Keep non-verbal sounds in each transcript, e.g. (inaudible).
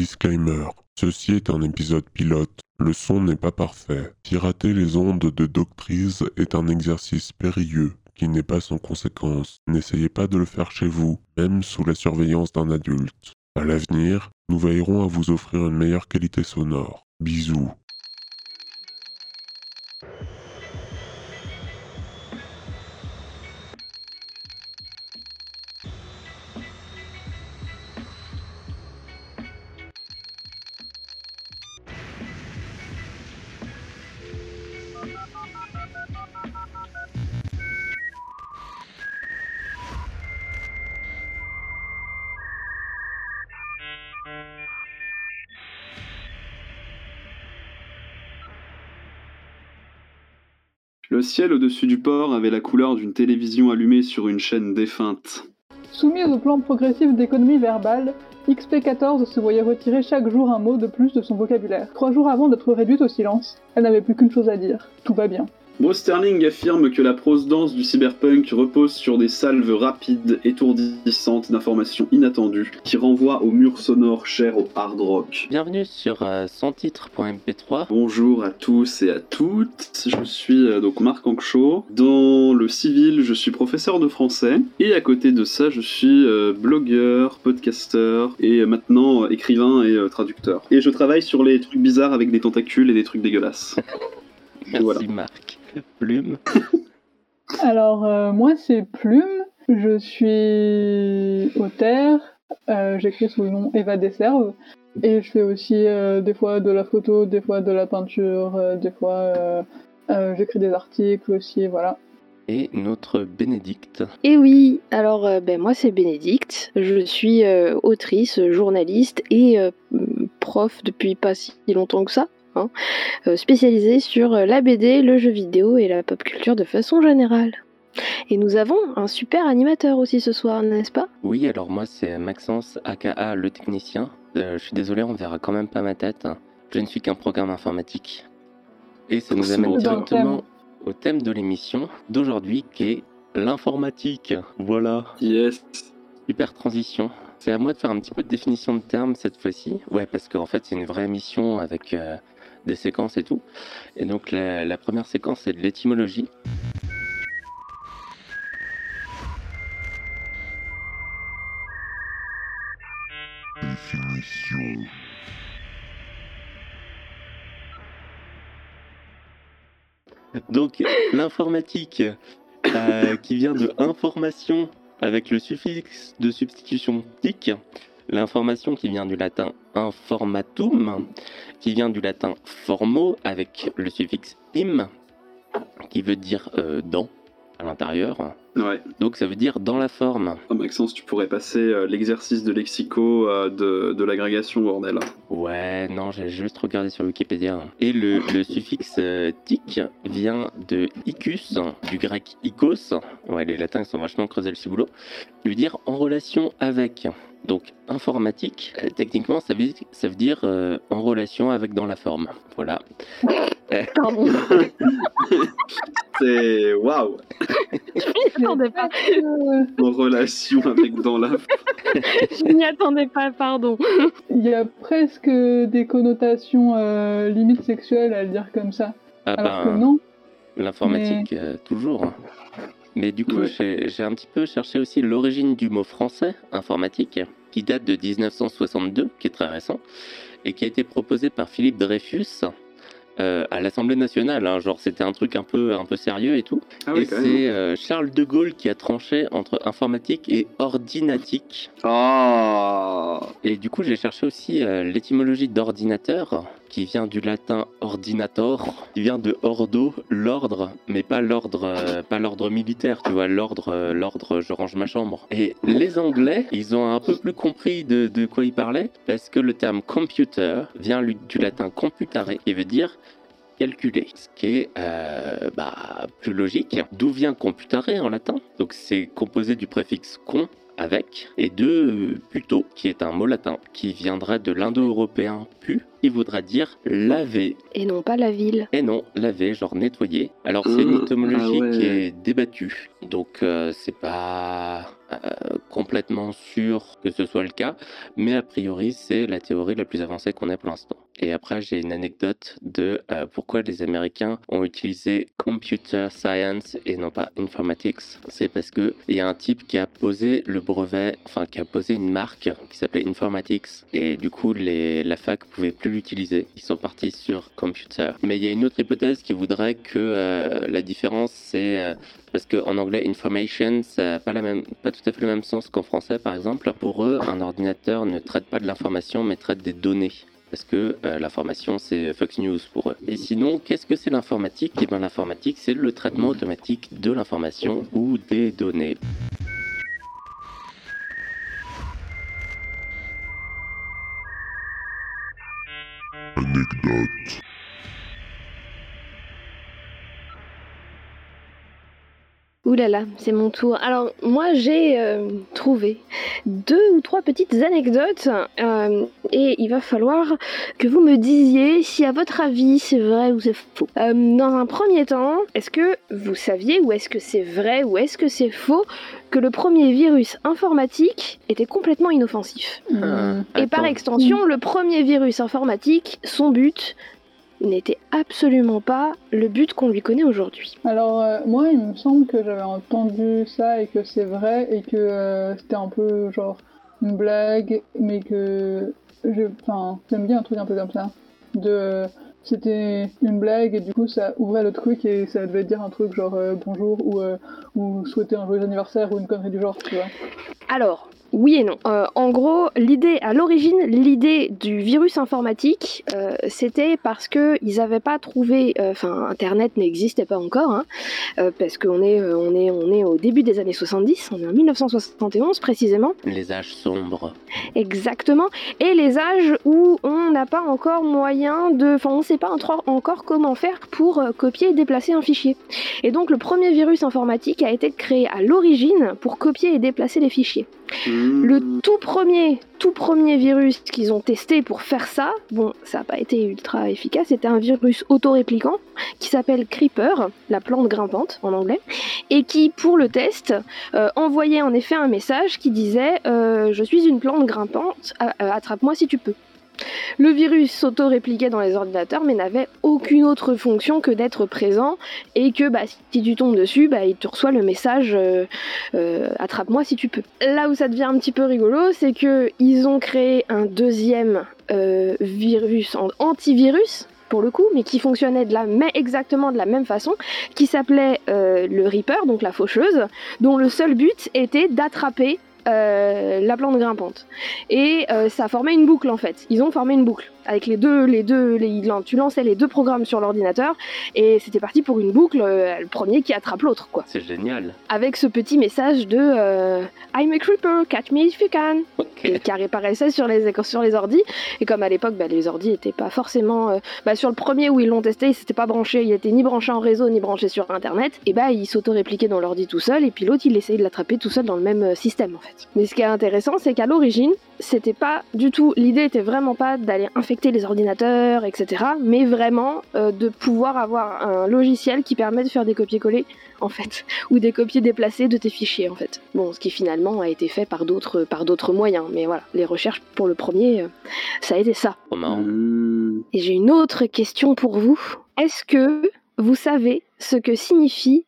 Disclaimer. Ceci est un épisode pilote. Le son n'est pas parfait. Pirater les ondes de Doctrice est un exercice périlleux qui n'est pas sans conséquence. N'essayez pas de le faire chez vous, même sous la surveillance d'un adulte. À l'avenir, nous veillerons à vous offrir une meilleure qualité sonore. Bisous. Au-dessus du port avait la couleur d'une télévision allumée sur une chaîne défunte. Soumise au plan progressif d'économie verbale, XP14 se voyait retirer chaque jour un mot de plus de son vocabulaire. Trois jours avant d'être réduite au silence, elle n'avait plus qu'une chose à dire. Tout va bien. Bruce Sterling affirme que la prose dense du cyberpunk repose sur des salves rapides, étourdissantes d'informations inattendues, qui renvoient au mur sonore cher au hard rock. Bienvenue sur euh, sans-titre.mp3. Bonjour à tous et à toutes, je suis euh, donc Marc Ankshaw. Dans le civil, je suis professeur de français, et à côté de ça, je suis euh, blogueur, podcasteur, et maintenant euh, écrivain et traducteur. Et je travaille sur les trucs bizarres avec des tentacules et des trucs dégueulasses. (laughs) Merci Voilà. Marc. Plume. (laughs) Alors, euh, moi, c'est Plume. Je suis auteur. Euh, J'écris sous le nom Eva Desserve. Et je fais aussi euh, des fois de la photo, des fois de la peinture, euh, des fois euh, euh, j'écris des articles aussi, voilà. Et notre Bénédicte. Et oui, alors euh, ben, moi c'est Bénédicte, je suis euh, autrice, journaliste et euh, prof depuis pas si longtemps que ça, hein, euh, spécialisée sur euh, la BD, le jeu vidéo et la pop culture de façon générale. Et nous avons un super animateur aussi ce soir, n'est-ce pas? Oui, alors moi c'est Maxence, aka le technicien. Euh, je suis désolé, on verra quand même pas ma tête. Je ne suis qu'un programme informatique. Et ça nous amène directement au thème de l'émission d'aujourd'hui qui est l'informatique. Voilà. Yes. Super transition. C'est à moi de faire un petit peu de définition de termes cette fois-ci. Ouais, parce qu'en fait, c'est une vraie émission avec euh, des séquences et tout. Et donc, la, première séquence, c'est de l'étymologie. Donc, l'informatique, euh, qui vient de information avec le suffixe de substitution tic. L'information qui vient du latin informatum, qui vient du latin formo avec le suffixe im, qui veut dire euh, dans, à l'intérieur. Ouais. Donc ça veut dire dans la forme. Oh, Maxence, tu pourrais passer euh, l'exercice de lexico euh, de, de l'agrégation, bordel. Ouais, non, j'ai juste regardé sur Wikipédia. Et le, le suffixe euh, tic vient de icus, du grec ikos. Ouais, les latins ils sont vachement creusés le ciboulot. Veut dire en relation avec. Donc informatique, euh, techniquement, ça veut, ça veut dire euh, en relation avec dans la forme. Voilà. Pardon, (laughs) C'est waouh je m'y attendais pas. En relation avec dans la. Je m'y attendais pas, pardon. Il y a presque des connotations euh, limite sexuelles à le dire comme ça. Ah Alors ben, que non. L'informatique, euh, toujours. Mais du coup, Ouais. j'ai un petit peu cherché aussi l'origine du mot français, informatique, qui date de 1962, qui est très récent, et qui a été proposé par Philippe Dreyfus euh, à l'Assemblée nationale. hein. genre, c'était un truc un peu, un peu sérieux et tout. Ah oui, et c'est euh, Charles de Gaulle qui a tranché entre informatique et ordinatique. Ah Et du coup, j'ai cherché aussi euh, l'étymologie d'ordinateur, qui vient du latin ordinator, qui vient de ordo, l'ordre, mais pas l'ordre, euh, pas l'ordre militaire, tu vois, l'ordre, euh, l'ordre, je range ma chambre. Et les Anglais, ils ont un peu plus compris de, de quoi ils parlaient, parce que le terme computer vient du latin computare, qui veut dire calculer, ce qui est euh, bah, plus logique. D'où vient computare en latin? Donc c'est composé du préfixe con avec et de euh, puto, qui est un mot latin qui viendrait de l'indo-européen pu, qui voudra dire laver. Et non pas la ville. Et non, laver, genre nettoyer. Alors c'est une Ah, étymologie ah ouais. qui est débattue, donc euh, c'est pas euh, complètement sûr que ce soit le cas, mais a priori, c'est la théorie la plus avancée qu'on ait pour l'instant. Et après, j'ai une anecdote de euh, pourquoi les Américains ont utilisé computer science et non pas informatics. C'est parce que il y a un type qui a posé le brevet, enfin qui a posé une marque qui s'appelait informatics, et du coup, la fac pouvait plus l'utiliser. Ils sont partis sur computer. Mais il y a une autre hypothèse qui voudrait que euh, la différence, c'est euh, parce qu'en anglais, information, ça n'a pas tout à fait le même sens qu'en français, par exemple. Pour eux, un ordinateur ne traite pas de l'information, mais traite des données. Parce que euh, l'information, c'est Fox News pour eux. Et sinon, qu'est-ce que c'est l'informatique? Eh bien, l'informatique, c'est le traitement automatique de l'information ou des données. Anecdote. Ouh là là, c'est mon tour. Alors moi j'ai euh, trouvé deux ou trois petites anecdotes euh, et il va falloir que vous me disiez si à votre avis c'est vrai ou c'est faux. Euh, dans un premier temps, est-ce que vous saviez ou est-ce que c'est vrai ou est-ce que c'est faux que le premier virus informatique était complètement inoffensif? Et par extension, le premier virus informatique, son but n'était absolument pas le but qu'on lui connaît aujourd'hui. Alors, euh, moi, il me semble que j'avais entendu ça et que c'est vrai et que euh, c'était un peu genre une blague, mais que. je- Enfin, j'aime bien un truc un peu comme ça. De. c'était une blague et du coup ça ouvrait le truc et ça devait dire un truc genre euh, bonjour ou, ou souhaiter un joyeux anniversaire ou une connerie du genre, tu vois. Alors, oui et non. Euh, en gros, l'idée, à l'origine, l'idée du virus informatique, euh, c'était parce que ils n'avaient pas trouvé, euh, enfin, Internet n'existait pas encore, hein, parce qu'on est, on est, on est au début des années 70, on est en 1971 précisément, Les âges sombres. exactement, et les âges où on n'a pas encore moyen de, enfin, on ne sait pas encore comment faire pour copier et déplacer un fichier. Et donc, le premier virus informatique a été créé à l'origine pour copier et déplacer les fichiers. Mmh. Le tout premier, tout premier virus qu'ils ont testé pour faire ça, bon, ça n'a pas été ultra efficace, c'était un virus autoréplicant qui s'appelle Creeper, la plante grimpante en anglais, et qui, pour le test, euh, envoyait en effet un message qui disait euh, Je suis une plante grimpante, euh, attrape-moi si tu peux. Le virus s'auto-répliquait dans les ordinateurs mais n'avait aucune autre fonction que d'être présent et que bah, si tu tombes dessus, bah, il te reçoit le message euh, euh, attrape-moi si tu peux. Là où ça devient un petit peu rigolo, c'est que ils ont créé un deuxième euh, virus antivirus pour le coup, mais qui fonctionnait de la mais exactement de la même façon, qui s'appelait le Reaper, donc la faucheuse, dont le seul but était d'attraper euh, la plante grimpante. Et euh, ça formait une boucle en fait. Ils ont formé une boucle avec les deux, les deux, les, ils tu lançais les deux programmes sur l'ordinateur et c'était parti pour une boucle, euh, le premier qui attrape l'autre quoi. C'est génial. Avec ce petit message de euh, I'm a creeper, catch me if you can, Ok. qui, qui apparaissait sur les sur les ordis. Et comme à l'époque, bah, les ordis étaient pas forcément, bah, sur le premier où ils l'ont testé, il s'était pas branché, il était ni branché en réseau ni branché sur internet. Et bah il s'auto-répliquait dans l'ordi tout seul et puis l'autre il essayait de l'attraper tout seul dans le même système en fait. Mais ce qui est intéressant, c'est qu'à l'origine, c'était pas du tout, l'idée était vraiment pas d'aller infecter les ordinateurs, etc. Mais vraiment euh, de pouvoir avoir un logiciel qui permet de faire des copier-coller en fait, (laughs) ou des copiers déplacés de tes fichiers en fait. Bon, ce qui finalement a été fait par d'autres par d'autres moyens, mais voilà, les recherches pour le premier, euh, ça a été ça. Marrant. Mmh. Et j'ai une autre question pour vous. Est-ce que vous savez ce que signifie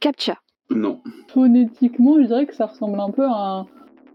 CAPTCHA? Non. Phonétiquement, je dirais que ça ressemble un peu à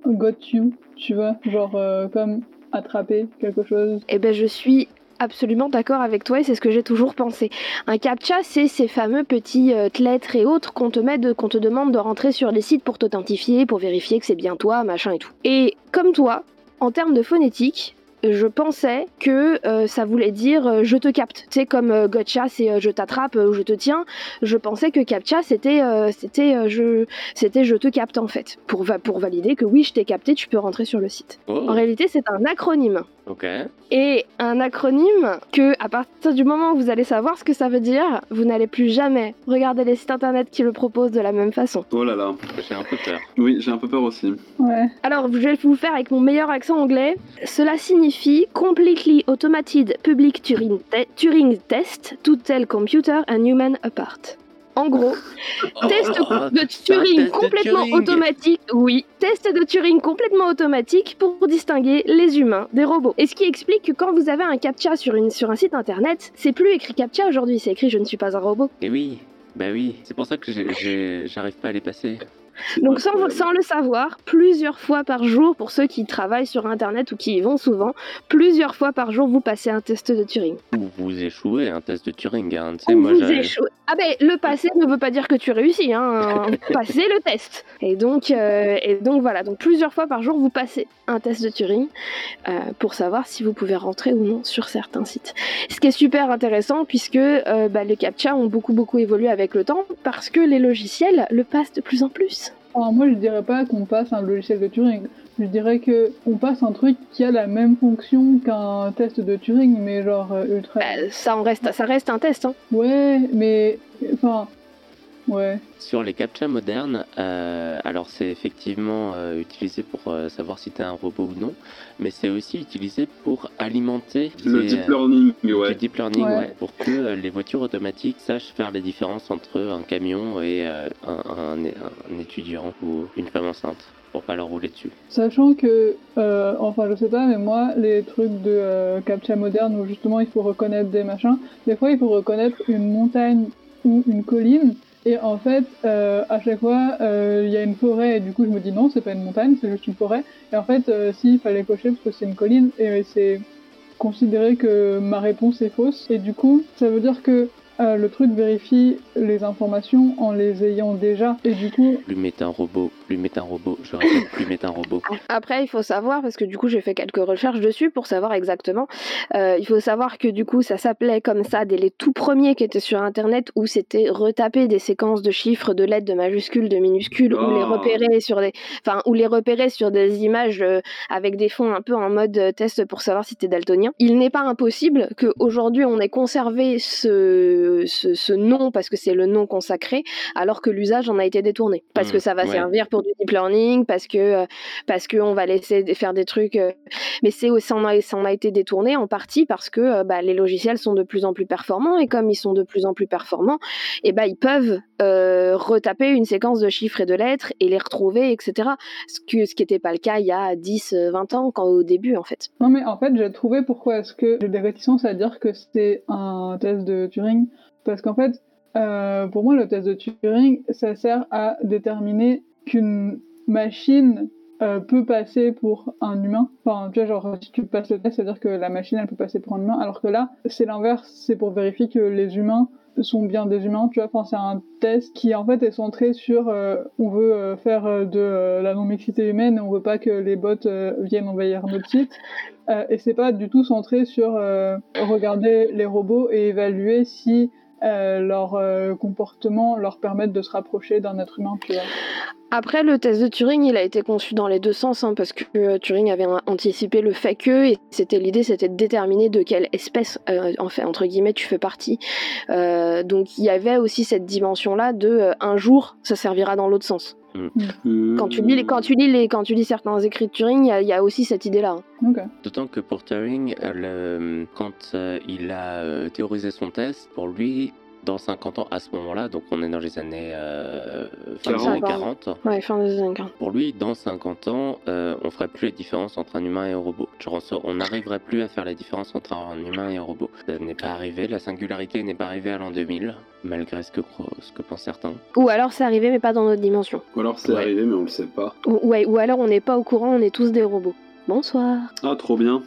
un got you, tu vois, genre euh, comme attraper quelque chose. Eh ben, je suis absolument d'accord avec toi et c'est ce que j'ai toujours pensé. Un CAPTCHA, c'est ces fameux petits euh, lettres et autres qu'on te met, de- qu'on te demande de rentrer sur les sites pour t'authentifier, pour vérifier que c'est bien toi, machin et tout. Et comme toi, en termes de phonétique, je pensais que euh, ça voulait dire euh, je te capte. Tu sais, comme euh, gotcha, c'est euh, je t'attrape ou je te tiens. Je pensais que captcha, c'était c'était je, c'était je te capte en fait. Pour, va- pour valider que oui, je t'ai capté, tu peux rentrer sur le site. Oh, En réalité, c'est un acronyme. Ok. Et un acronyme que, à partir du moment où vous allez savoir ce que ça veut dire, vous n'allez plus jamais regarder les sites internet qui le proposent de la même façon. Oh là là. J'ai un peu peur. Oui, j'ai un peu peur aussi. Ouais. Alors, je vais vous le faire avec mon meilleur accent anglais. Cela signifie Completely Automated Public Turing, te- Turing Test to Tell Computer and Human Apart. En gros, (laughs) test Oh, de Turing test de complètement Turing. automatique. Oui, test de Turing complètement automatique pour distinguer les humains des robots. Et ce qui explique que quand vous avez un captcha sur, une, sur un site internet, c'est plus écrit captcha aujourd'hui, c'est écrit je ne suis pas un robot. Et oui, bah oui, c'est pour ça que j'arrive pas à les passer. Donc sans, le savoir, plusieurs fois par jour, pour ceux qui travaillent sur internet ou qui y vont souvent, plusieurs fois par jour vous passez un test de Turing. Ou vous échouez un test de Turing. Hein. Tu sais, Ou moi, vous échouez. Ah ben le passé ne veut pas dire que tu réussis, hein. (laughs) passez le test. Et donc, euh, et donc voilà, donc plusieurs fois par jour vous passez un test de Turing euh, pour savoir si vous pouvez rentrer ou non sur certains sites. Ce qui est super intéressant puisque euh, bah, les captcha ont beaucoup beaucoup évolué avec le temps parce que les logiciels le passent de plus en plus. Alors moi je dirais pas qu'on passe un logiciel de Turing. Je dirais que on passe un truc qui a la même fonction qu'un test de Turing, mais genre euh, ultra. Bah, ça reste, ça reste un test. Hein. Ouais, mais enfin, ouais. Sur les captcha modernes, euh, alors c'est effectivement euh, utilisé pour euh, savoir si t'es un robot ou non, mais c'est aussi utilisé pour alimenter Le les, deep learning, du ouais. deep learning, Ouais. ouais, pour que euh, les voitures automatiques sachent faire les différences entre un camion et euh, un, un- un étudiant ou une femme enceinte, pour pas leur rouler dessus. Sachant que, euh, enfin je sais pas, mais moi les trucs de euh, captcha moderne où justement il faut reconnaître des machins, des fois il faut reconnaître une montagne ou une colline. Et en fait, euh, à chaque fois, euh, il y a une forêt, et du coup, je me dis non, c'est pas une montagne, c'est juste une forêt. Et en fait, euh, si, il fallait cocher parce que c'est une colline, et c'est considéré que ma réponse est fausse. Et du coup, ça veut dire que euh, le truc vérifie les informations en les ayant déjà. Et du coup, Plus m'est un robot, plus m'est un robot, je répète, (laughs) plus m'est un robot. Après, il faut savoir, parce que du coup, j'ai fait quelques recherches dessus pour savoir exactement. Euh, il faut savoir que du coup, ça s'appelait comme ça dès les tout premiers qui étaient sur Internet, où c'était retaper des séquences de chiffres, de lettres, de majuscules, de minuscules, ou les Oh. repérer sur des, enfin, ou les repérer sur des images euh, avec des fonds un peu en mode test pour savoir si t'es daltonien. Il n'est pas impossible que aujourd'hui on ait conservé ce, ce, ce nom parce que c'est le nom consacré, alors que l'usage en a été détourné. Parce Mm, que ça va ouais. servir pour du deep learning, parce que euh, parce qu'on va laisser faire des trucs. euh, mais c'est ça en, a, ça en a été détourné en partie parce que euh, bah, les logiciels sont de plus en plus performants et comme ils sont de plus en plus performants, et bah, ils peuvent euh, retaper une séquence de chiffres et de lettres et les retrouver, etc. Ce que qui n'était pas le cas il y a 10, euh, 20 ans, quand au début en fait. Non mais en fait j'ai trouvé pourquoi est-ce que j'ai des réticences à dire que c'est un test de Turing parce qu'en fait euh, pour moi le test de Turing ça sert à déterminer qu'une machine euh, peut passer pour un humain. Enfin tu vois genre si tu passes le test c'est à dire que la machine elle peut passer pour un humain alors que là c'est l'inverse c'est pour vérifier que les humains sont bien des humains, tu vois. Enfin, c'est un test qui en fait est centré sur euh, on veut euh, faire euh, de la non-mixité humaine on veut pas que les bots viennent envahir notre site. Euh, et c'est pas du tout centré sur regarder les robots et évaluer si euh, leur comportement leur permettent de se rapprocher d'un être humain, tu vois. Après, le test de Turing, il a été conçu dans les deux sens, hein, parce que euh, Turing avait an- anticipé le fait que, et c'était l'idée, c'était de déterminer de quelle espèce, euh, en fait, entre guillemets, tu fais partie. Euh, donc, il y avait aussi cette dimension-là de euh, un jour, ça servira dans l'autre sens. Quand tu lis, les, quand tu lis les, quand tu lis certains écrits de Turing, il y a- il y, a aussi cette idée-là. hein. D'autant que pour Turing, le- quand euh, il a théorisé son test, pour lui, dans 50 ans, à ce moment-là, donc on est dans les années, euh, fin des années 40, Ouais, fin des années 40. pour lui, dans 50 ans, euh, on ferait plus les différences entre un humain et un robot. Genre, on n'arriverait plus à faire la différence entre un humain et un robot. Ça n'est pas arrivé, la singularité n'est pas arrivée à l'an 2000, malgré ce que, ce que pensent certains. Ou alors c'est arrivé, mais pas dans notre dimension. Ou alors c'est Ouais. arrivé, mais on le sait pas. Ou, ouais, ou alors on n'est pas au courant, on est tous des robots. Bonsoir. Ah, trop bien.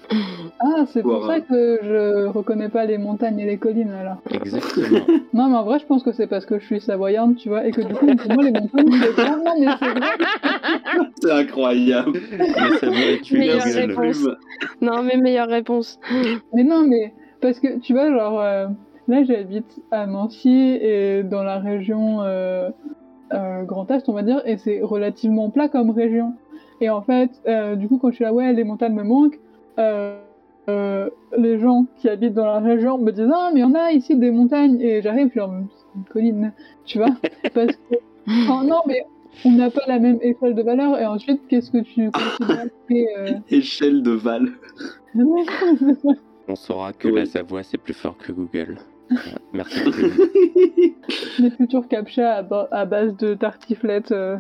Ah, c'est pour ça que je reconnais pas les montagnes et les collines alors. Exactement. (laughs) Non, mais en vrai, je pense que c'est parce que je suis savoyarde, tu vois, et que du coup, pour moi, les montagnes, c'est mais c'est vrai. (laughs) C'est incroyable. Mais ça tuer Meilleure réponse. Non, mais meilleure réponse. (laughs) Mais non, mais parce que tu vois, genre, euh, là j'habite à Nancy et dans la région euh, euh, Grand Est, on va dire, et c'est relativement plat comme région. Et en fait, euh, du coup, quand je suis là, ouais, les montagnes me manquent, euh, euh, les gens qui habitent dans la région me disent, ah, mais on a ici des montagnes, et j'arrive, genre, c'est une colline, tu vois, (laughs) parce que, enfin, non, mais on n'a pas la même échelle de valeur, et ensuite, qu'est-ce que tu considères (laughs) euh, Échelle de Val. On saura que Oui. la Savoie, c'est plus fort que Google. (laughs) Merci. Les futurs captcha à, ba- à base de tartiflettes. euh.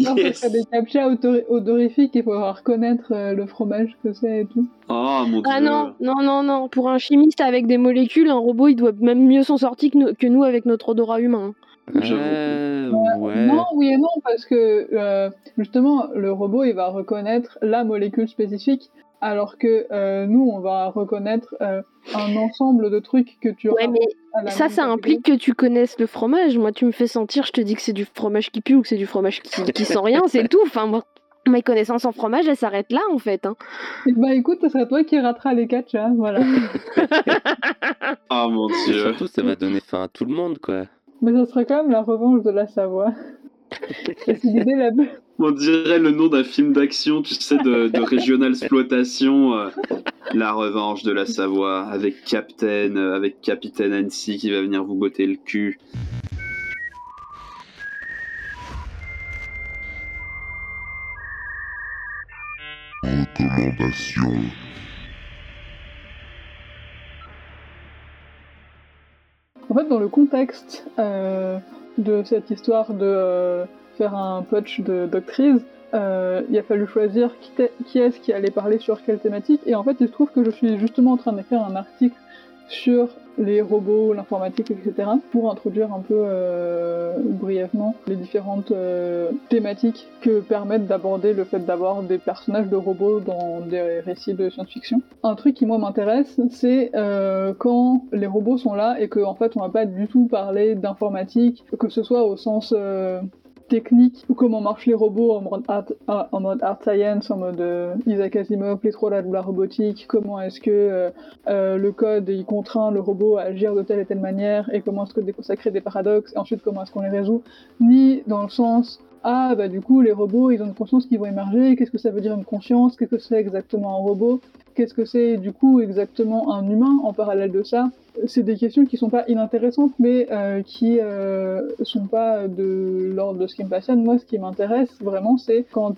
Non, des captcha odori- odorifiques, il faudra reconnaître euh, le fromage que c'est et tout. Oh mon dieu. Ah non, non, non, non. Pour un chimiste avec des molécules, un robot, il doit même mieux s'en sortir que nous, que nous avec notre odorat humain. J'avoue. Euh, ouais. Non, oui et non, parce que euh, justement, le robot, il va reconnaître la molécule spécifique, alors que euh, nous, on va reconnaître euh, un ensemble de trucs que tu Ouais, mais ça, ça implique que tu connaisses le fromage. Moi, tu me fais sentir, je te dis que c'est du fromage qui pue ou que c'est du fromage qui, qui sent rien, c'est tout. Enfin, moi, mes connaissances en fromage, elles s'arrêtent là, en fait. hein. Bah écoute, ce serait toi qui ratera les captcha, voilà. (laughs) Oh mon dieu. surtout, ça va donner faim à tout le monde, quoi. Mais ça serait quand même la revanche de la Savoie. La On dirait le nom d'un film d'action, tu sais, de, de régional exploitation. euh, la revanche de la Savoie, avec Captain, euh, avec Capitaine Annecy qui va venir vous botter le cul. Recommandation. En fait, dans le contexte euh, de cette histoire de euh, faire un punch de doctrice, euh, il a fallu choisir qui, qui est-ce qui allait parler sur quelle thématique. Et en fait, il se trouve que je suis justement en train d'écrire un article sur les robots, l'informatique, etc. pour introduire un peu euh, brièvement les différentes euh, thématiques que permettent d'aborder le fait d'avoir des personnages de robots dans des récits de science-fiction. Un truc qui moi m'intéresse, c'est euh, quand les robots sont là et qu'en en fait on va pas du tout parler d'informatique, que ce soit au sens technique ou comment marchent les robots en mode art, ah, mode art science, en mode euh, Isaac Asimov, les trois là de la robotique, comment est-ce que euh, euh, le code il contraint le robot à agir de telle et telle manière et comment est-ce que ça crée des paradoxes et ensuite comment est-ce qu'on les résout, ni dans le sens ah bah du coup les robots ils ont une conscience qui vont émerger, qu'est-ce que ça veut dire une conscience, qu'est-ce que c'est exactement un robot, qu'est-ce que c'est du coup exactement un humain en parallèle de ça? C'est des questions qui sont pas inintéressantes, mais euh, qui euh, sont pas de l'ordre de ce qui me passionne. Moi, ce qui m'intéresse vraiment, c'est quand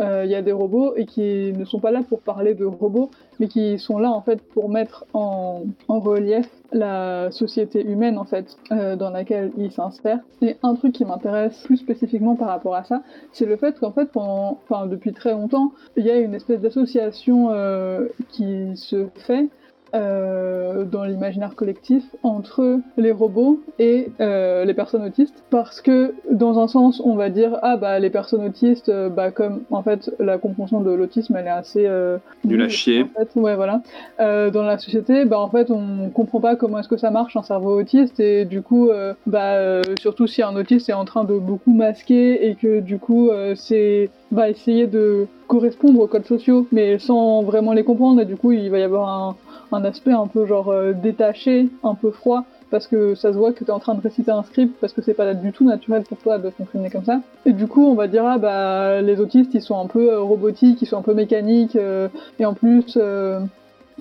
euh, il y a des robots et qui ne sont pas là pour parler de robots, mais qui sont là en fait pour mettre en, en relief la société humaine en fait euh, dans laquelle ils s'insèrent. Et un truc qui m'intéresse plus spécifiquement par rapport à ça, c'est le fait qu'en fait, pendant, enfin depuis très longtemps, il y a une espèce d'association euh, qui se fait euh, dans l'imaginaire collectif entre les robots et euh, les personnes autistes. Parce que dans un sens on va dire ah bah les personnes autistes euh, bah comme en fait la compréhension de l'autisme elle est assez euh, Nul à nulle, chier. en fait, ouais voilà. Dans la société bah en fait on comprend pas comment est-ce que ça marche un cerveau autiste. Et du coup bah surtout si un autiste est en train de beaucoup masquer et que du coup c'est va essayer de correspondre aux codes sociaux mais sans vraiment les comprendre et du coup il va y avoir un un aspect un peu genre euh, détaché, un peu froid, parce que ça se voit que tu es en train de réciter un script, parce que c'est pas du tout naturel pour toi de fonctionner comme ça. Et du coup, on va dire, ah bah, les autistes, ils sont un peu euh, robotiques, ils sont un peu mécaniques, euh, et en plus,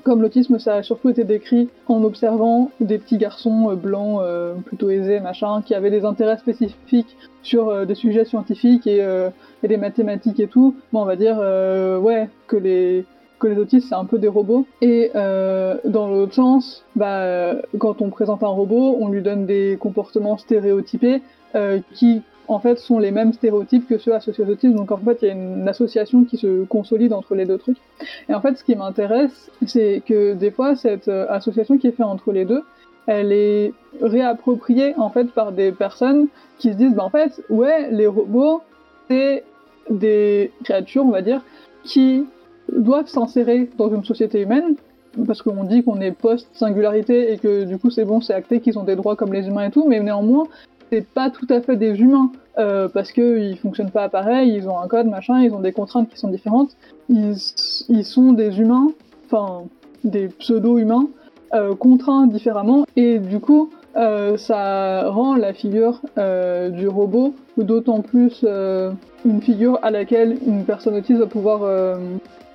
comme l'autisme, ça a surtout été décrit en observant des petits garçons euh, blancs, euh, plutôt aisés, machin, qui avaient des intérêts spécifiques sur euh, des sujets scientifiques et, des mathématiques et tout. Bon, on va dire, ouais, que les autistes c'est un peu des robots et dans l'autre sens bah quand on présente un robot on lui donne des comportements stéréotypés qui en fait sont les mêmes stéréotypes que ceux associés aux autistes donc en fait il y a une association qui se consolide entre les deux trucs. Et en fait ce qui m'intéresse c'est que des fois cette euh, association qui est faite entre les deux elle est réappropriée en fait par des personnes qui se disent bah en fait ouais les robots c'est des créatures on va dire qui doivent s'insérer dans une société humaine, parce qu'on dit qu'on est post-singularité et que du coup c'est bon, c'est acté qu'ils ont des droits comme les humains et tout, mais néanmoins, c'est pas tout à fait des humains, euh, parce qu'ils fonctionnent pas pareil, ils ont un code, machin, ils ont des contraintes qui sont différentes, ils, sont des humains, enfin des pseudo-humains, euh, contraints différemment, et du coup, euh, ça rend la figure euh, du robot d'autant plus une figure à laquelle une personne autiste va pouvoir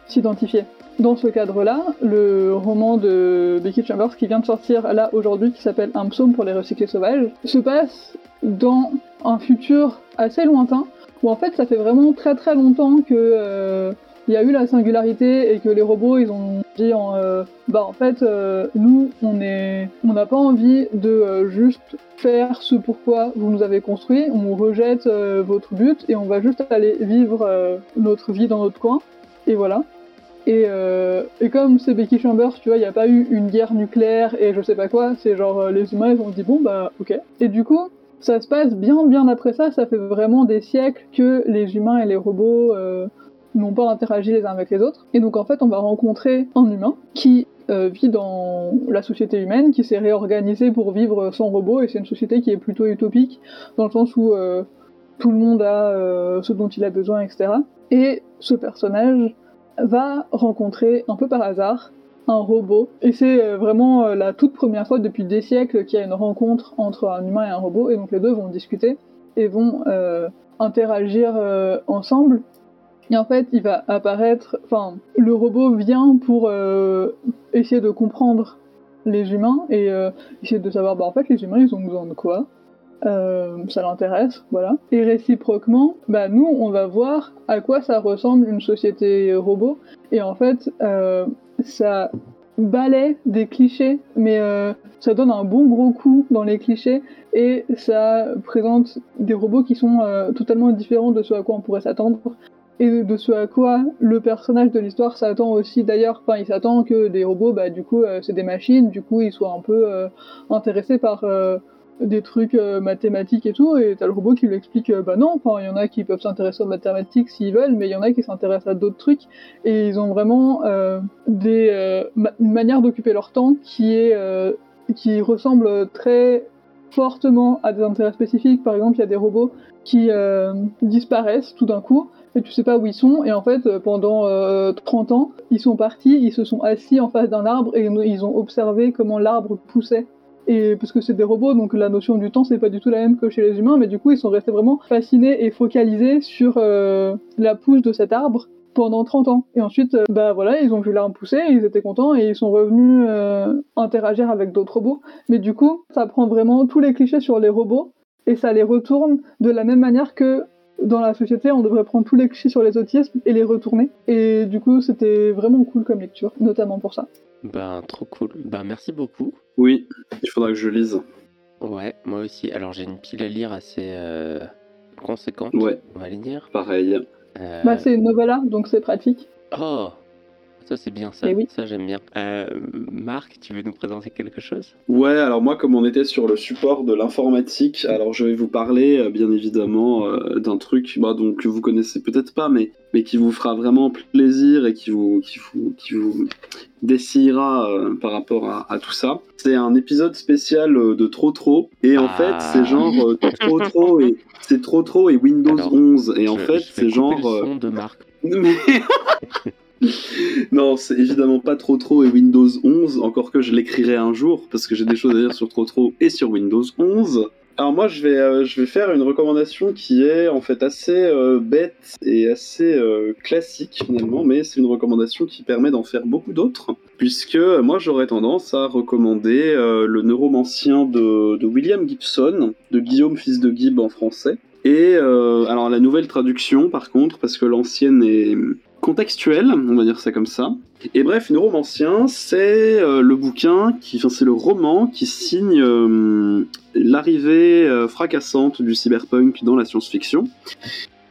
s'identifier. Dans ce cadre-là, le roman de Becky Chambers qui vient de sortir là aujourd'hui, qui s'appelle Un psaume pour les recyclés sauvages, se passe dans un futur assez lointain, où en fait ça fait vraiment très très longtemps que euh, il y a eu la singularité et que les robots ils ont dit en, euh, bah en fait euh, nous on n'a pas envie de euh, juste faire ce pourquoi vous nous avez construit, on rejette votre but et on va juste aller vivre notre vie dans notre coin et voilà. Et, et comme c'est Becky Chambers, tu vois, il n'y a pas eu une guerre nucléaire et je sais pas quoi, c'est genre les humains ils ont dit bon bah ok. Et du coup ça se passe bien bien après ça, ça fait vraiment des siècles que les humains et les robots n'ont pas interagi les uns avec les autres. Et donc en fait, on va rencontrer un humain qui euh, vit dans la société humaine, qui s'est réorganisé pour vivre sans robot, et c'est une société qui est plutôt utopique, dans le sens où euh, tout le monde a euh, ce dont il a besoin, etc. Et ce personnage va rencontrer, un peu par hasard, un robot. Et c'est vraiment la toute première fois depuis des siècles qu'il y a une rencontre entre un humain et un robot, et donc les deux vont discuter et vont interagir ensemble et en fait, il va apparaître. Enfin, le robot vient pour euh, essayer de comprendre les humains et euh, essayer de savoir, bah en fait, les humains, ils ont besoin de quoi? Euh, ça l'intéresse, voilà. Et réciproquement, bah nous, on va voir à quoi ça ressemble une société robot. Et en fait, ça balaie des clichés, mais ça donne un bon gros coup dans les clichés et ça présente des robots qui sont totalement différents de ce à quoi on pourrait s'attendre et de ce à quoi le personnage de l'histoire s'attend aussi d'ailleurs. Il s'attend que des robots, bah, du coup, euh, c'est des machines, du coup, ils soient un peu euh, intéressés par euh, des trucs mathématiques et tout, et t'as le robot qui lui explique, bah non, il y en a qui peuvent s'intéresser aux mathématiques s'ils veulent, mais il y en a qui s'intéressent à d'autres trucs, et ils ont vraiment des, une manière d'occuper leur temps qui est qui ressemble très fortement à des intérêts spécifiques. Par exemple, il y a des robots qui disparaissent tout d'un coup, et tu sais pas où ils sont. Et en fait, euh, pendant 30 euh, ans, ils sont partis, ils se sont assis en face d'un arbre et ils ont observé comment l'arbre poussait. Et parce que c'est des robots, donc la notion du temps, c'est pas du tout la même que chez les humains, mais du coup, ils sont restés vraiment fascinés et focalisés sur euh, la pousse de cet arbre pendant 30 ans. Et ensuite, bah voilà, ils ont vu l'arbre pousser, ils étaient contents et ils sont revenus interagir avec d'autres robots. Mais du coup, ça prend vraiment tous les clichés sur les robots et ça les retourne de la même manière que dans la société, on devrait prendre tous les clichés sur les autismes et les retourner. Et du coup, c'était vraiment cool comme lecture, notamment pour ça. Ben, trop cool. Ben, merci beaucoup. Oui, il faudra que je lise. Ouais, moi aussi. Alors, j'ai une pile à lire assez euh, conséquente. Ouais. On va les lire. Pareil. Euh, bah, c'est une novella, donc c'est pratique. Oh, ça c'est bien ça. Eh ça j'aime bien. Euh, Marc, tu veux nous présenter quelque chose? Ouais, alors moi comme on était sur le support de l'informatique, alors je vais vous parler euh, bien évidemment euh, d'un truc bah, donc, que vous connaissez peut-être pas, mais, mais qui vous fera vraiment plaisir et qui vous, qui vous, qui vous dessillera par rapport à, tout ça. C'est un épisode spécial de Trop Trop, et en fait Ah. c'est genre Trop Trop et c'est Trop Trop et Windows Alors, 11, et en fait c'est genre... le son de Marc. (laughs) mais- (laughs) non, c'est évidemment pas trop trop et Windows 11, encore que je l'écrirai un jour, parce que j'ai des choses à dire sur trop trop et sur Windows 11. Alors moi, je vais, euh, je vais faire une recommandation qui est en fait assez euh, bête et assez euh, classique finalement, mais c'est une recommandation qui permet d'en faire beaucoup d'autres, puisque moi j'aurais tendance à recommander le neuromancien de, de William Gibson, de Guillaume fils de Gibb en français. Et alors la nouvelle traduction par contre, parce que l'ancienne est contextuelle, on va dire ça comme ça. Et bref, Neuromancien, c'est euh, le bouquin, qui, enfin c'est le roman qui signe euh, l'arrivée euh, fracassante du cyberpunk dans la science-fiction.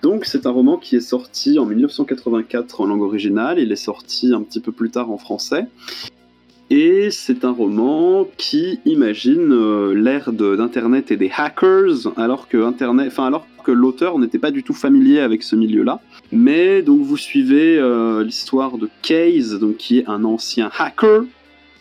Donc c'est un roman qui est sorti en 1984 en langue originale, il est sorti un petit peu plus tard en français. Et c'est un roman qui imagine l'ère d'Internet et des hackers, alors que Internet, enfin alors que l'auteur n'était pas du tout familier avec ce milieu-là. Mais donc vous suivez euh, l'histoire de Case, donc qui est un ancien hacker,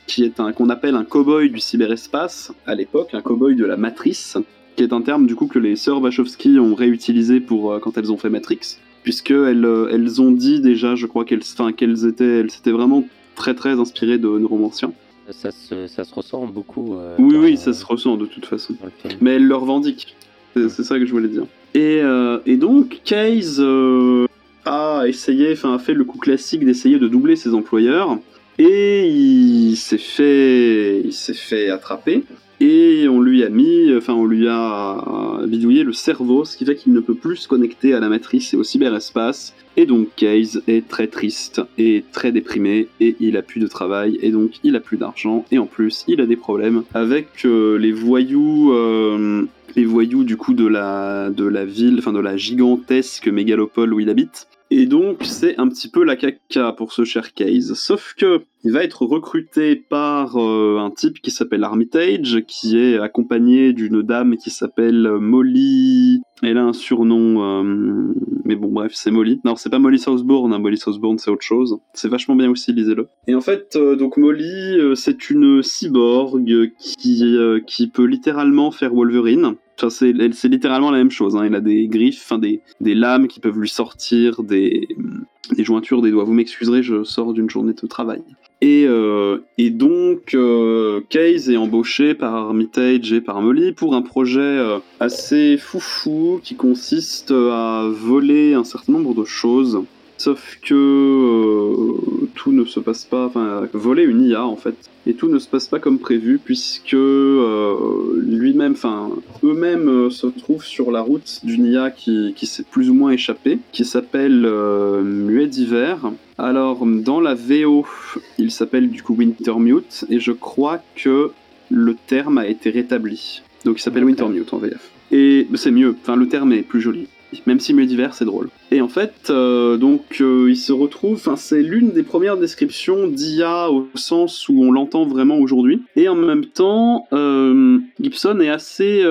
qui est un qu'on appelle un cowboy du cyberespace à l'époque, un cowboy de la matrice, qui est un terme du coup que les sœurs Wachowski ont réutilisé pour euh, quand elles ont fait Matrix, puisque elles, euh, elles ont dit déjà, je crois qu'elles, enfin qu'elles étaient, elles s'étaient vraiment très très inspirées de Neuromancien. Ça se, ça se ressent beaucoup. euh, Oui oui, ça se ressent de toute façon. Mais elle le revendique. C'est ça que je voulais dire. Et, euh, donc, Case euh, a essayé, enfin, a fait le coup classique d'essayer de doubler ses employeurs. Et il s'est fait, il s'est fait attraper. Et on lui a mis, enfin on lui a bidouillé le cerveau, ce qui fait qu'il ne peut plus se connecter à la matrice et au cyberespace. Et donc Case est très triste et très déprimé et il a plus de travail et donc il a plus d'argent et en plus il a des problèmes avec euh, les voyous euh, les voyous du coup de la de la ville enfin de la gigantesque mégalopole où il habite et donc, c'est un petit peu la caca pour ce cher Case. Sauf que il va être recruté par euh, un type qui s'appelle Armitage, qui est accompagné d'une dame qui s'appelle Molly. Elle a un surnom, euh, mais bon, bref, c'est Molly. Non, c'est pas Molly Southbourne. Hein. Molly Southbourne, c'est autre chose. C'est vachement bien aussi, lisez-le. Et en fait, euh, donc Molly, c'est une cyborg qui qui peut littéralement faire Wolverine. Enfin, c'est littéralement la même chose. Hein. Il a des griffes, enfin des, des lames qui peuvent lui sortir des, des jointures des doigts. Vous m'excuserez, je sors d'une journée de travail. Et, euh, et donc, euh, Case est embauché par Armitage et par Molly pour un projet euh, assez foufou qui consiste à voler un certain nombre de choses Sauf que euh, tout ne se passe pas, enfin, voler une IA en fait, et tout ne se passe pas comme prévu puisque euh, lui-même, enfin, eux-mêmes euh, se trouvent sur la route d'une IA qui, qui s'est plus ou moins échappée, qui s'appelle Muet d'hiver. Alors, dans la VO, il s'appelle du coup Wintermute, et je crois que le terme a été rétabli. Donc, il s'appelle Wintermute en VF. Et c'est mieux, enfin, le terme est plus joli même si Multiverse c'est drôle. Et en fait, euh, donc euh, il se retrouve, enfin c'est l'une des premières descriptions d'IA au sens où on l'entend vraiment aujourd'hui. Et en même temps, euh, Gibson est assez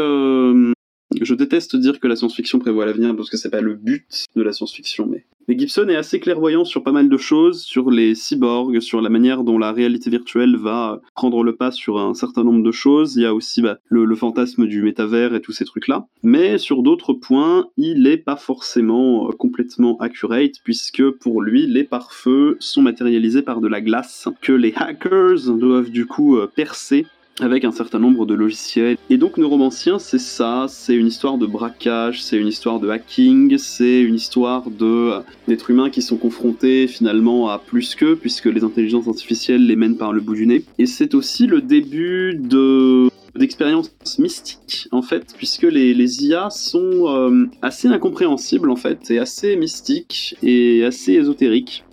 je déteste dire que la science-fiction prévoit l'avenir parce que c'est pas le but de la science-fiction, mais Gibson est assez clairvoyant sur pas mal de choses, sur les cyborgs, sur la manière dont la réalité virtuelle va prendre le pas sur un certain nombre de choses. Il y a aussi bah, le, fantasme du métavers et tous ces trucs-là. Mais sur d'autres points, il n'est pas forcément euh, complètement accurate, puisque pour lui, les pare-feux sont matérialisés par de la glace, que les hackers doivent du coup euh, percer avec un certain nombre de logiciels. Et donc Neuromancien, c'est ça, c'est une histoire de braquage, c'est une histoire de hacking, c'est une histoire euh, d'êtres humains qui sont confrontés finalement à plus qu'eux, puisque les intelligences artificielles les mènent par le bout du nez. Et c'est aussi le début de d'expériences mystiques en fait puisque les, les IA sont euh, assez incompréhensibles en fait et assez mystiques et assez ésotériques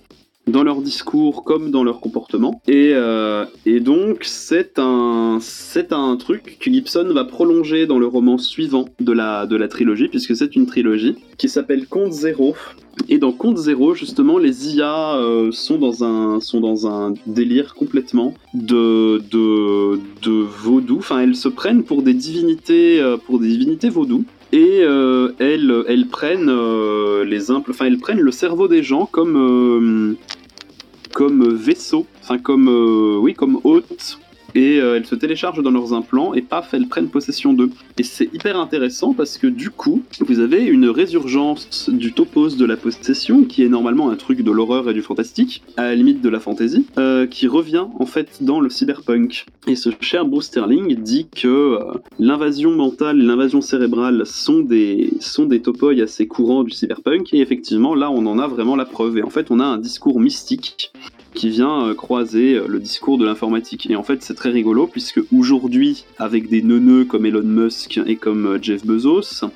dans leur discours comme dans leur comportement. Et, euh, et donc, c'est un, c'est un truc que Gibson va prolonger dans le roman suivant de la, de la trilogie, puisque c'est une trilogie qui s'appelle Conte Zéro. Et dans Conte Zéro, justement, les IA euh, sont, dans un, sont dans un délire complètement de, de, de vaudou. Enfin, elles se prennent pour des divinités, euh, pour des divinités vaudou et euh, elles, elles prennent euh, les enfin elles prennent le cerveau des gens comme euh, comme vaisseau, enfin comme oui comme hôte et euh, elles se téléchargent dans leurs implants et paf, elles prennent possession d'eux. Et c'est hyper intéressant parce que du coup, vous avez une résurgence du topos de la possession, qui est normalement un truc de l'horreur et du fantastique, à la limite de la fantasy, euh, qui revient en fait dans le cyberpunk. Et ce cher Bruce Sterling dit que euh, l'invasion mentale et l'invasion cérébrale sont des, sont des topoïs assez courants du cyberpunk, et effectivement là on en a vraiment la preuve. Et en fait on a un discours mystique qui vient euh, croiser euh, le discours de l'informatique. Et en fait, c'est très rigolo puisque aujourd'hui, avec des neuneux comme Elon Musk et comme euh, Jeff Bezos,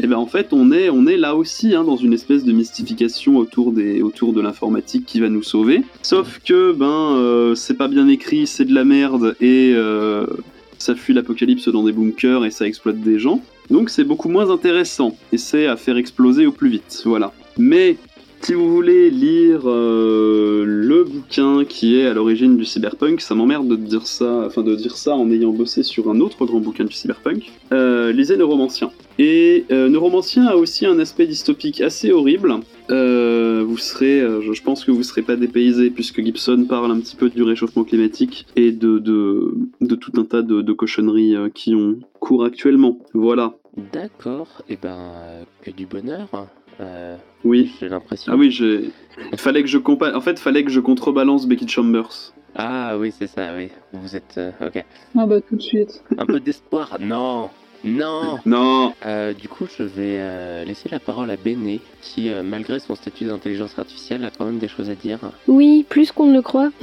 eh ben en fait, on est, on est là aussi hein, dans une espèce de mystification autour, des, autour de l'informatique qui va nous sauver. Sauf que ben c'est pas bien écrit, c'est de la merde et ça fuit l'apocalypse dans des bunkers et ça exploite des gens. Donc c'est beaucoup moins intéressant et c'est à faire exploser au plus vite. Voilà. Mais si vous voulez lire euh, le bouquin qui est à l'origine du cyberpunk, ça m'emmerde de dire ça, enfin de dire ça en ayant bossé sur un autre grand bouquin du cyberpunk. Euh, lisez Neuromancien. Et euh, Neuromancien a aussi un aspect dystopique assez horrible. vous serez, je, pense que vous serez pas dépaysé puisque Gibson parle un petit peu du réchauffement climatique et de, tout un tas de, de cochonneries qui ont cours actuellement. Voilà. D'accord, et eh ben que du bonheur. Euh, oui. J'ai l'impression. Ah oui, j'ai. fallait que je compa... En fait, fallait que je contrebalance Becky Chambers. Ah oui, c'est ça, oui. Vous êtes. Euh, ok. Ah bah tout de suite. Un peu d'espoir. Non Non Non euh, Du coup, je vais laisser la parole à Béné, qui, malgré son statut d'intelligence artificielle, a quand même des choses à dire. Oui, plus qu'on ne le croit. (laughs)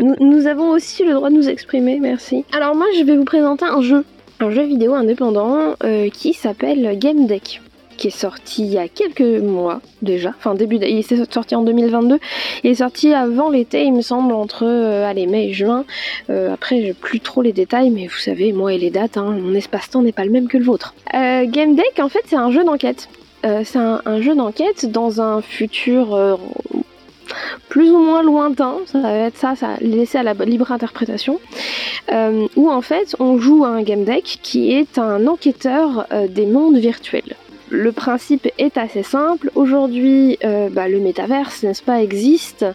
Nous, nous avons aussi le droit de nous exprimer, merci. Alors moi, je vais vous présenter un jeu, un jeu vidéo indépendant euh, qui s'appelle Game Deck qui est sorti il y a quelques mois déjà, enfin début, il est sorti en 2022, il est sorti avant l'été il me semble, entre euh, allez, mai et juin, euh, après j'ai plus trop les détails, mais vous savez, moi et les dates, hein, mon espace-temps n'est pas le même que le vôtre. Euh, Game Deck en fait c'est un jeu d'enquête, c'est un, jeu d'enquête dans un futur plus ou moins lointain, ça va être ça, ça laissé à la libre interprétation, euh, où en fait on joue à un game deck qui est un enquêteur euh, des mondes virtuels. Le principe est assez simple. Aujourd'hui, euh, bah, le métaverse, n'est-ce pas, existe.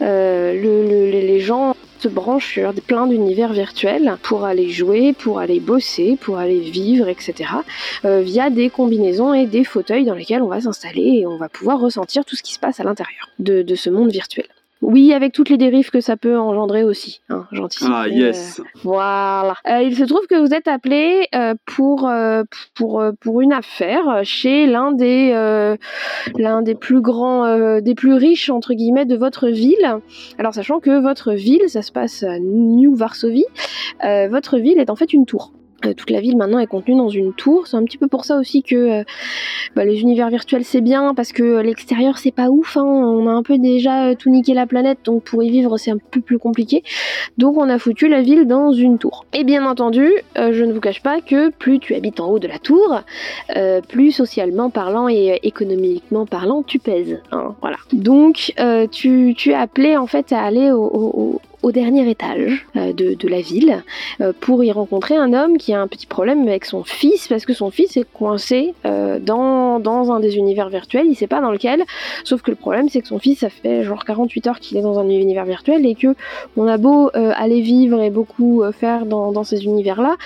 Euh, le, le, les gens se branchent sur plein d'univers virtuels pour aller jouer, pour aller bosser, pour aller vivre, etc. Euh, via des combinaisons et des fauteuils dans lesquels on va s'installer et on va pouvoir ressentir tout ce qui se passe à l'intérieur de ce monde virtuel. Oui, avec toutes les dérives que ça peut engendrer aussi. Hein, J'anticipe. Ah, yes. Euh, voilà. Euh, il se trouve que vous êtes appelé euh, pour, euh, pour, pour une affaire chez l'un des, euh, l'un des plus grands, des plus riches, entre guillemets, de votre ville. Alors, sachant que votre ville, ça se passe à New Varsovie, votre ville est en fait une tour. Euh, toute la ville maintenant est contenue dans une tour. C'est un petit peu pour ça aussi que euh, bah, les univers virtuels c'est bien parce que l'extérieur c'est pas ouf. Hein. On a un peu déjà tout niqué la planète donc pour y vivre c'est un peu plus compliqué. Donc on a foutu la ville dans une tour. Et bien entendu, euh, je ne vous cache pas que plus tu habites en haut de la tour, euh, plus socialement parlant et économiquement parlant tu pèses. Hein, voilà. Donc euh, tu, tu es appelé en fait à aller au, au dernier étage euh, de, la ville euh, pour y rencontrer un homme qui a un petit problème avec son fils parce que son fils est coincé euh, dans, dans, un des univers virtuels, il sait pas dans lequel, sauf que le problème c'est que son fils ça fait genre 48 heures qu'il est dans un univers virtuel et que on a beau aller vivre et beaucoup faire dans, dans ces univers là,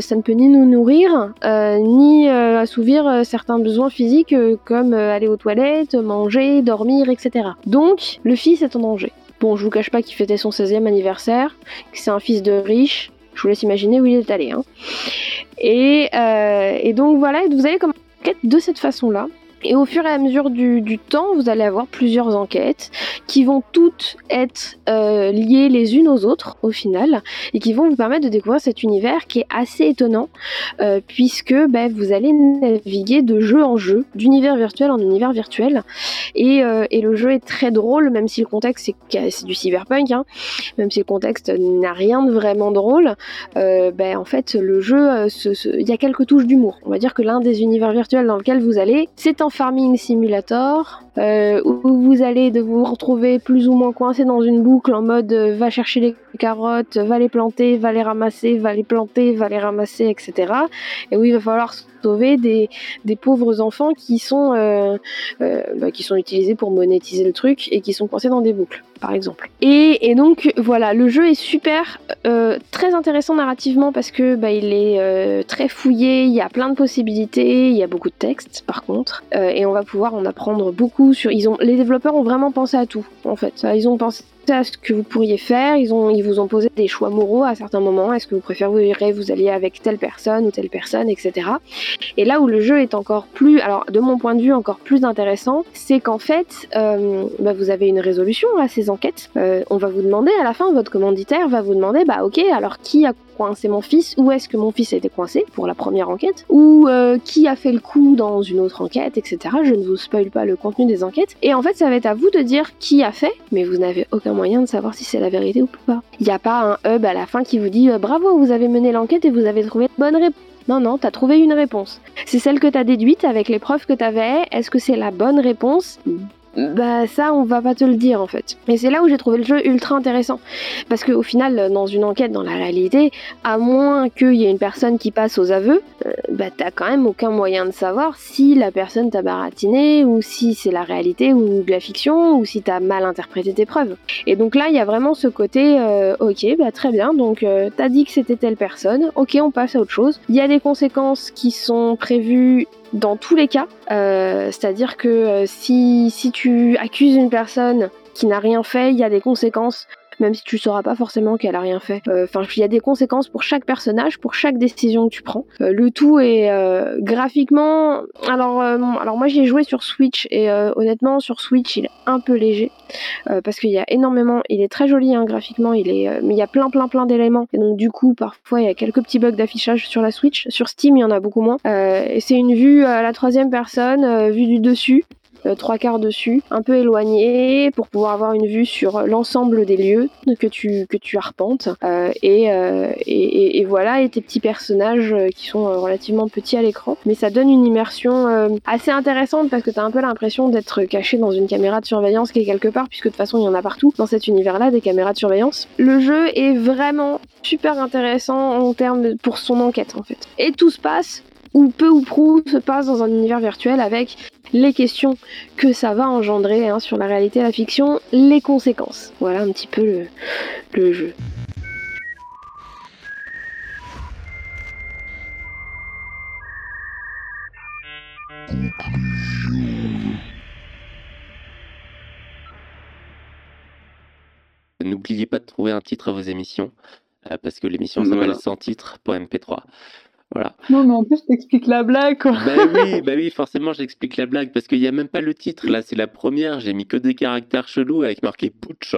ça ne peut ni nous nourrir ni assouvir certains besoins physiques comme aller aux toilettes, manger, dormir, etc. Donc le fils est en danger. Bon, je vous cache pas qu'il fêtait son 16e anniversaire, que c'est un fils de riche. Je vous laisse imaginer où il est allé. Hein. Et, euh, et, donc voilà, vous allez commencer de cette façon-là. Et au fur et à mesure du, temps, vous allez avoir plusieurs enquêtes qui vont toutes être euh, liées les unes aux autres au final et qui vont vous permettre de découvrir cet univers qui est assez étonnant euh, puisque bah, vous allez naviguer de jeu en jeu, d'univers virtuel en univers virtuel et, euh, et, le jeu est très drôle même si le contexte c'est du cyberpunk, hein, même si le contexte n'a rien de vraiment drôle, bah, en fait le jeu, il y a quelques touches d'humour. On va dire que l'un des univers virtuels dans lequel vous allez, c'est Farming Simulator, euh, où vous allez de vous retrouver plus ou moins coincé dans une boucle en mode euh, va chercher les carottes, va les planter, va les ramasser, va les planter, va les ramasser, etc. Et où il va falloir sauver des, des pauvres enfants qui sont, euh, euh, bah, qui sont utilisés pour monétiser le truc et qui sont coincés dans des boucles, par exemple. Et, et donc voilà, le jeu est super, euh, très intéressant narrativement parce que bah, il est très fouillé, il y a plein de possibilités, il y a beaucoup de textes par contre, et on va pouvoir en apprendre beaucoup sur. Ils ont, les développeurs ont vraiment pensé à tout en fait. Ils ont pensé à ce que vous pourriez faire. Ils, vous ont posé des choix moraux à certains moments. Est-ce que vous préférez vous allier avec telle personne ou telle personne, etc. Et là où le jeu est encore plus, alors de mon point de vue encore plus intéressant, c'est qu'en fait, euh, bah, vous avez une résolution à ces enquêtes. Euh, on va vous demander à la fin, votre commanditaire va vous demander, bah ok, alors qui a coincé mon fils Où est-ce que mon fils a été coincé pour la première enquête Ou euh, qui a fait le coup dans une autre enquête, etc. Je ne vous spoil pas le contenu des enquêtes. Et en fait, ça va être à vous de dire qui a fait, mais vous n'avez aucun moyen de savoir si c'est la vérité ou pas. Il n'y a pas un hub à la fin qui vous dit euh, bravo, vous avez mené l'enquête et vous avez trouvé une bonne réponse. Non, non, t'as trouvé une réponse. C'est celle que t'as déduite avec les preuves que t'avais. Est-ce que c'est la bonne réponse? Bah ça on va pas te le dire en fait. Et c'est là où j'ai trouvé le jeu ultra intéressant. Parce qu'au final, dans une enquête, dans la réalité, à moins qu'il y ait une personne qui passe aux aveux, euh, bah t'as quand même aucun moyen de savoir si la personne t'a baratiné, ou si c'est la réalité ou de la fiction, ou si t'as mal interprété tes preuves. Et donc là, il y a vraiment ce côté, euh, ok, bah très bien, donc euh, t'as dit que c'était telle personne, ok, on passe à autre chose. Il y a des conséquences qui sont prévues dans tous les cas. Euh, C'est-à-dire que euh, si, si tu accuses une personne qui n'a rien fait, il y a des conséquences même si tu sauras pas forcément qu'elle a rien fait. Euh, Enfin, il y a des conséquences pour chaque personnage, pour chaque décision que tu prends. Euh, le tout est euh, graphiquement. Alors, bon, alors moi j'y ai joué sur Switch et honnêtement sur Switch il est un peu léger parce qu'il y a énormément. Il est très joli hein, graphiquement, il est, mais il y a plein plein plein d'éléments et donc du coup parfois il y a quelques petits bugs d'affichage sur la Switch. Sur Steam il y en a beaucoup moins. Et c'est une vue à la troisième personne, vue du dessus trois quarts dessus, un peu éloigné pour pouvoir avoir une vue sur l'ensemble des lieux que tu, que tu arpentes. Euh, et, euh, et, et- voilà, et tes petits personnages euh, qui sont euh, relativement petits à l'écran. Mais ça donne une immersion euh, assez intéressante parce que tu as un peu l'impression d'être caché dans une caméra de surveillance qui est quelque part, puisque de toute façon il y en a partout dans cet univers-là, des caméras de surveillance. Le jeu est vraiment super intéressant en termes pour son enquête en fait. Et tout se passe ou peu ou prou se passe dans un univers virtuel avec les questions que ça va engendrer hein, sur la réalité et la fiction, les conséquences. Voilà un petit peu le, le jeu. N'oubliez pas de trouver un titre à vos émissions, euh, parce que l'émission Voilà. s'appelle Sans titre pour MP3. Voilà. Non, mais en plus, t'expliques la blague, quoi. bah oui, bah oui, forcément, j'explique la blague, parce qu'il n'y a même pas le titre. Là, c'est la première, j'ai mis que des caractères chelous avec marqué Putsch.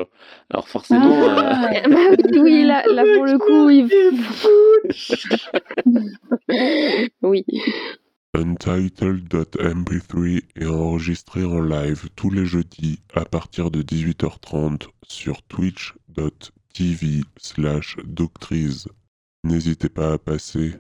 Alors forcément, euh, Ah. (laughs) Bah oui, oui, là, là pour le coup, il... (laughs) oui. Untitled.mp3 est enregistré en live tous les jeudis à partir de 18h30 sur twitch.tv slash doctrice. N'hésitez pas à passer